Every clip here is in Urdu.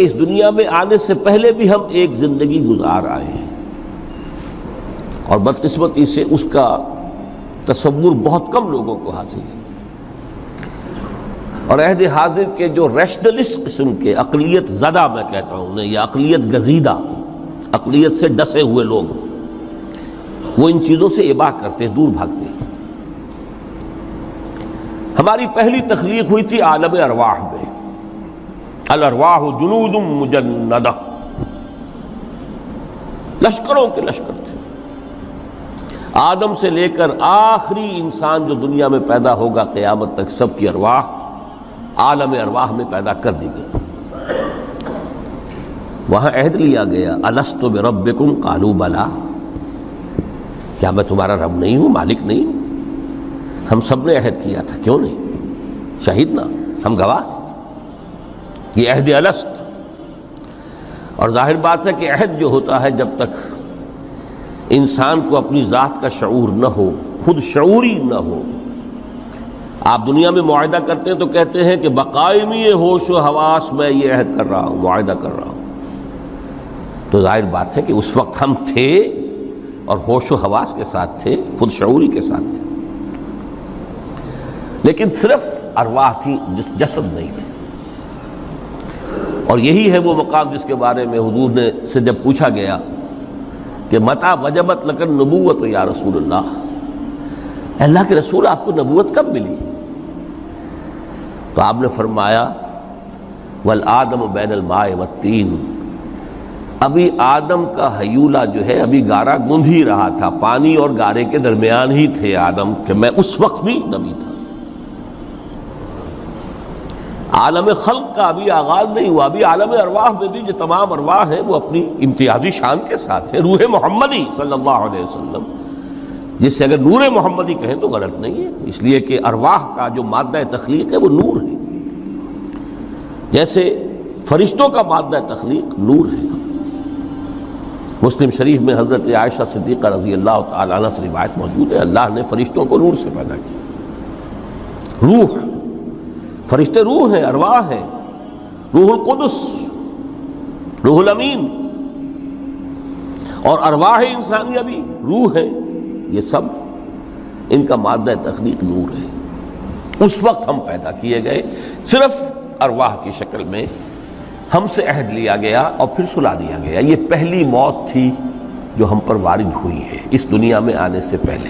اس دنیا میں آنے سے پہلے بھی ہم ایک زندگی گزار آئے ہیں۔ اور بدقسمتی سے اس کا تصور بہت کم لوگوں کو حاصل ہے۔ اور عہد حاضر کے جو ریشنلسٹ قسم کے اقلیت زدہ میں کہتا ہوں انہیں یا اقلیت گزیدہ، اقلیت سے ڈسے ہوئے لوگ، وہ ان چیزوں سے اباہ کرتے دور بھاگتے ہماری پہلی تخلیق ہوئی تھی عالم ارواح میں۔ الارواح جنود مجندہ لشکروں کے لشکر تھے. آدم سے لے کر آخری انسان جو دنیا میں پیدا ہوگا قیامت تک سب کی ارواح عالم ارواح میں پیدا کر دی گئی. وہاں عہد لیا گیا. السط بربکم؟ قالو بلا. کیا میں تمہارا رب نہیں ہوں؟ مالک نہیں ہوں؟ ہم سب نے عہد کیا تھا، کیوں نہیں؟ شہید نا ہم گواہ یہ عہد الست۔ اور ظاہر بات ہے کہ عہد جو ہوتا ہے جب تک انسان کو اپنی ذات کا شعور نہ ہو، خود شعوری نہ ہو۔ آپ دنیا میں معاہدہ کرتے ہیں تو کہتے ہیں کہ بقائمی ہوش و حواس میں یہ عہد کر رہا ہوں، معاہدہ کر رہا ہوں۔ تو ظاہر بات ہے کہ اس وقت ہم تھے اور ہوش و حواس کے ساتھ تھے، خود شعوری کے ساتھ تھے۔ لیکن صرف ارواح تھی جس جسد نہیں تھے اور یہی ہے وہ مقام جس کے بارے میں حضور نے سے جب پوچھا گیا کہ متا وجبت لکن نبوت یا رسول اللہ؟ اللہ کے رسول، آپ کو نبوت کب ملی؟ تو آپ نے فرمایا، والآدم بین الماء والتین۔ ابھی آدم کا حیولہ جو ہے، ابھی گارا گند ہی رہا تھا۔ پانی اور گارے کے درمیان ہی تھے آدم، کہ میں اس وقت بھی نبی تھا۔ عالم خلق کا ابھی آغاز نہیں ہوا، ابھی عالم ارواح میں بھی جو تمام ارواح ہیں وہ اپنی امتیازی شان کے ساتھ ہیں۔ روح محمدی صلی اللہ علیہ وسلم۔ جس سے اگر نور محمدی کہیں تو غلط نہیں ہے۔ اس لیے کہ ارواح کا جو مادہ تخلیق ہے وہ نور ہے۔ جیسے فرشتوں کا مادہ تخلیق نور ہے۔ مسلم شریف میں حضرت عائشہ صدیقہ رضی اللہ تعالیٰ عنہ سے روایت موجود ہے۔ اللہ نے فرشتوں کو نور سے پیدا کیا۔ روح فرشتے روح ہیں، ارواح ہیں۔ روح القدس، روح الامین۔ اور ارواح انسانی بھی روح ہے یہ سب ان کا مادہ تخلیق نور ہے۔ اس وقت ہم پیدا کیے گئے، صرف ارواح کی شکل میں ہم سے عہد لیا گیا اور پھر سلا دیا گیا۔ یہ پہلی موت تھی جو ہم پر وارد ہوئی ہے، اس دنیا میں آنے سے پہلے۔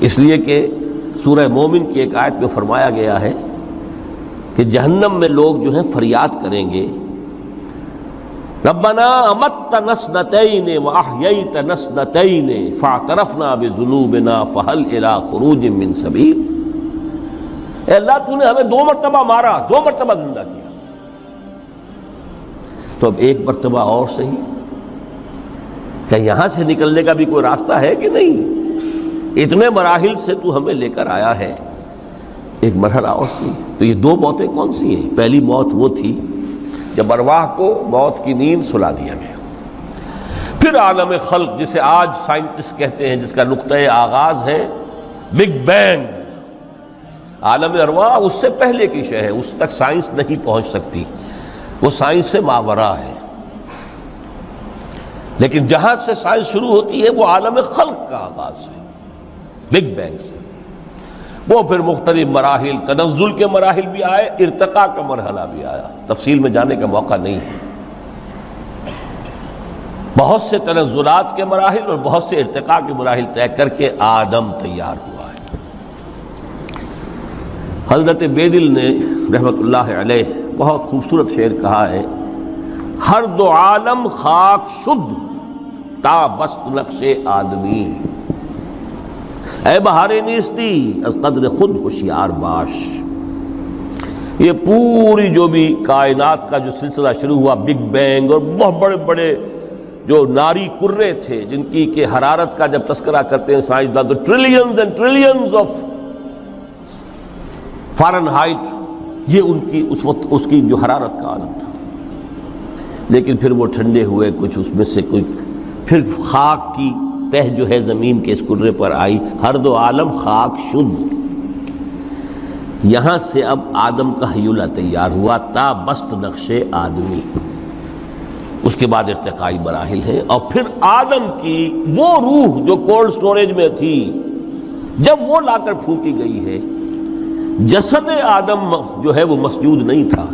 اس لیے کہ سورہ مومن کی ایک آیت میں فرمایا گیا ہے کہ جہنم میں لوگ جو ہیں فریاد کریں گے۔ ربنا امت نسنتین واحییت نسنتین فاعترفنا بذنوبنا فهل الى خروج من سبیل۔ اے اللہ تو نے ہمیں دو مرتبہ مارا، دو مرتبہ زندہ کیا۔ تو اب ایک مرتبہ اور صحیح۔ کہ یہاں سے نکلنے کا بھی کوئی راستہ ہے کہ نہیں؟ اتنے مراحل سے تو ہمیں لے کر آیا ہے۔ ایک مرحلہ اور سی۔ تو یہ دو موتیں کون سی ہیں؟ پہلی موت وہ تھی جب ارواح کو موت کی نیند سلا دیا گیا۔ پھر عالم خلق جسے آج سائنٹسٹ کہتے ہیں، جس کا نقطۂ آغاز ہے، بگ بینگ۔ عالم ارواح اس سے پہلے کی شے ہے، اس تک سائنس نہیں پہنچ سکتی۔ وہ سائنس سے ماورا ہے۔ لیکن جہاں سے سائنس شروع ہوتی ہے، وہ عالم خلق کا آغاز ہے۔ بگ بینگ سے۔ وہ پھر مختلف مراحل، تنزل کے مراحل بھی آئے، ارتقاء کا مرحلہ بھی آیا۔ تفصیل میں جانے کا موقع نہیں ہے۔ بہت سے تنزلات کے مراحل اور بہت سے ارتقاء کے مراحل طے کر کے آدم تیار ہوا ہے۔ حضرت بیدل نے رحمت اللہ علیہ بہت خوبصورت شعر کہا ہے، ہر دو عالم خاک شد تا بست نقش آدمی۔ اے بہار نیستی، از قدر خود ہوشیار باش۔ یہ پوری جو بھی کائنات کا جو سلسلہ شروع ہوا بگ بینگ اور بہت بڑے بڑے جو ناری کرے تھے، جن کی کہ حرارت کا جب تذکرہ کرتے ہیں سائنسدان تو trillions and trillions of Fahrenheit یہ ان کی اس وقت اس کی جو حرارت کا عالم تھا۔ لیکن پھر وہ ٹھنڈے ہوئے، کچھ اس میں سے کوئی پھر خاک کی تہ جو ہے زمین کے اس کرے پر آئی۔ ہر دو عالم خاک شد یہاں سے اب آدم کا حیولہ تیار ہوا، تا بست نقش آدمی۔ اس کے بعد ارتقائی مراحل ہیں۔ اور پھر آدم کی وہ روح جو کولڈ سٹوریج میں تھی، جب وہ لا کر پھونکی گئی ہے، جسد آدم جو ہے وہ مسجود نہیں تھا۔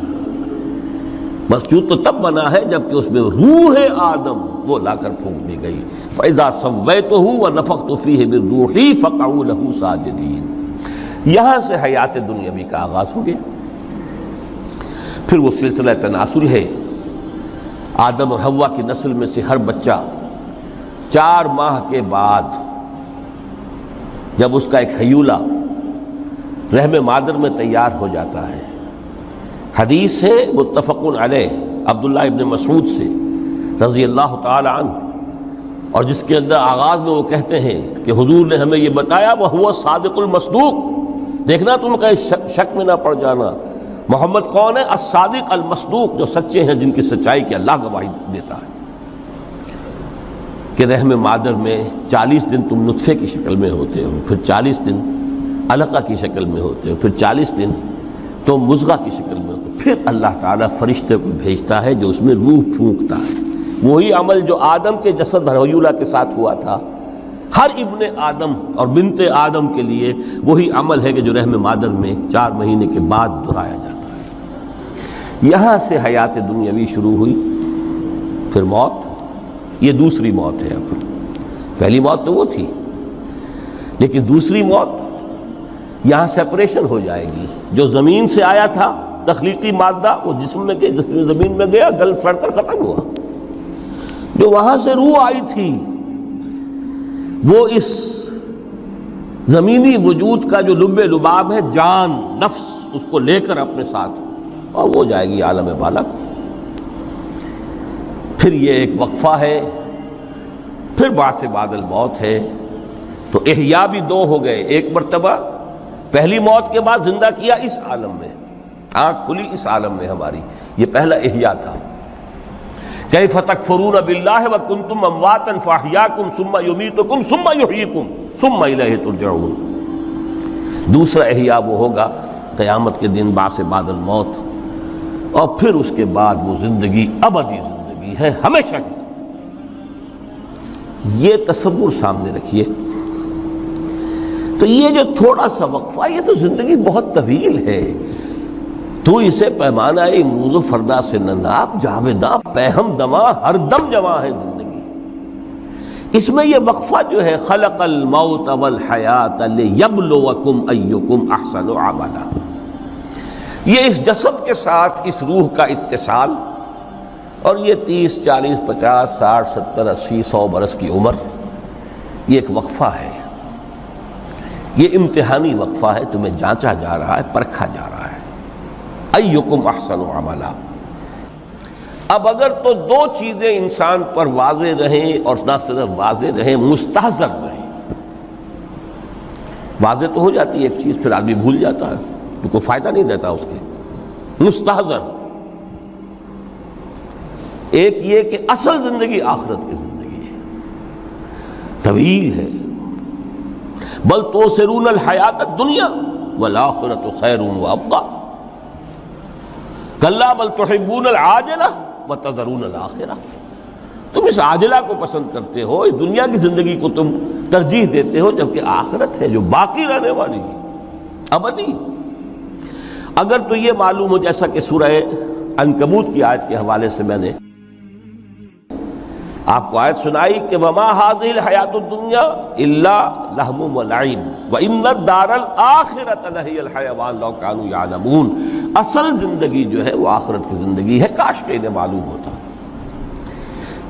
مسجود تو تب بنا ہے جبکہ اس میں روح آدم وہ لا کر پھونک دی گئی۔ فیضا سوے تو ہوں وہ نفق تو فی ہے روحی لہو ساجدین یہاں سے حیات دنیاوی کا آغاز ہو گیا۔ پھر وہ سلسلہ تناسل ہے۔ آدم اور ہوا کی نسل میں سے ہر بچہ چار ماہ کے بعد جب اس کا ایک حیولہ رحم مادر میں تیار ہو جاتا ہے۔ حدیث ہے متفق علیہ، عبداللہ ابن مسعود سے، رضی اللہ تعالی عنہ۔ اور جس کے اندر آغاز میں وہ کہتے ہیں کہ حضور نے ہمیں یہ بتایا وہ ہوا صادق المصدوق۔ دیکھنا تم کہیں شک میں نہ پڑ جانا۔ محمد کون ہے؟ الصادق المصدوق، جو سچے ہیں، جن کی سچائی کی اللہ گواہی دیتا ہے۔ کہ رحم مادر میں چالیس دن تم نطفے کی شکل میں ہوتے ہو، پھر چالیس دن علقہ کی شکل میں ہوتے ہو، پھر چالیس دن تو مزغہ کی شکل میں پھر اللہ تعالیٰ فرشتے کو بھیجتا ہے جو اس میں روح پھونکتا ہے۔ وہی عمل جو آدم کے جسد حیولہ کے ساتھ ہوا تھا۔ ہر ابن آدم اور بنت آدم کے لیے وہی عمل ہے کہ جو رحم مادر میں چار مہینے کے بعد دہرایا جاتا ہے۔ یہاں سے حیات دنیاوی شروع ہوئی، پھر موت۔ یہ دوسری موت ہے اب پہلی موت تو وہ تھی، لیکن دوسری موت یہاں سیپریشن ہو جائے گی۔ جو زمین سے آیا تھا تخلیقی مادہ وہ جسم میں جسم زمین میں گیا، گل سڑ کر ختم ہوا۔ جو وہاں سے روح آئی تھی، وہ اس زمینی وجود کا جو لب لباب ہے، جان، نفس، اس کو لے کر اپنے ساتھ۔ اور وہ جائے گی عالم بالا کو پھر یہ ایک وقفہ ہے۔ پھر باس بادل موت ہے۔ تو احیا بھی دو ہو گئے۔ ایک مرتبہ پہلی موت کے بعد زندہ کیا اس عالم میں۔ آنکھ کھلی اس عالم میں ہماری۔ یہ پہلا احیا تھا۔ کئی فتق فرون اب اللہ و کن تم امواتن فاہیا کم سما یومی تو کم سما یوہی کم سما ترجعون۔ دوسرا احیا وہ ہوگا، قیامت کے دن باس بادل موت، اور پھر اس کے بعد وہ زندگی، ابدی زندگی ہے، ہمیشہ کی۔ یہ تصور سامنے رکھیے۔ تو یہ جو تھوڑا سا وقفہ، یہ تو زندگی بہت طویل ہے۔ تو اسے پیمانہ امروز و فردا سے نناب جاویدہ پہم دما ہر دم جمع ہے زندگی۔ اس میں یہ وقفہ جو ہے، خلق الموت والحیات لیبلوکم ایکم احسن عملا۔ یہ اس جسد کے ساتھ، اس روح کا اتصال، اور یہ تیس، چالیس، پچاس، ساٹھ، ستر، اسی، سو برس کی عمر، یہ ایک وقفہ ہے۔ یہ امتحانی وقفہ ہے، تمہیں جانچا جا رہا ہے، پرکھا جا رہا ہے۔ ایکم احسن عملا۔ اب اگر تو دو چیزیں انسان پر واضح رہیں اور نہ صرف واضح رہیں، مستحضر رہیں۔ واضح تو ہو جاتی ہے ایک چیز، پھر آدمی بھول جاتا ہے۔ تو کوئی فائدہ نہیں دیتا اس کے۔ مستحضر۔ ایک یہ کہ اصل زندگی آخرت کی زندگی ہے۔ طویل ہے۔ بل تو سرون الحیات دنیا والآخرت خیر و ابقا۔ کلّا بل تحبون العاجلہ و تذرون الآخرہ تم اس عاجلہ کو پسند کرتے ہو، اس دنیا کی زندگی کو تم ترجیح دیتے ہو، جبکہ آخرت ہے جو باقی رہنے والی ہے، ابدی۔ اگر تو یہ معلوم ہو جیسا کہ سورہ انکبوت کی آیت کے حوالے سے میں نے آپ کو آیت سنائی کہ وما حاضل حیات الدنیا اللہ لہم و و امت دار الآخرت لہی الحیوان لو کانو یعلمون اصل زندگی جو ہے وہ آخرت کی زندگی ہے، کاش کہ انہیں معلوم ہوتا۔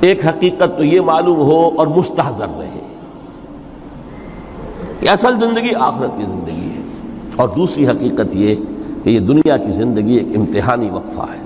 ایک حقیقت تو یہ معلوم ہو اور مستحضر رہے۔ کہ اصل زندگی آخرت کی زندگی ہے۔ اور دوسری حقیقت یہ کہ یہ دنیا کی زندگی ایک امتحانی وقفہ ہے۔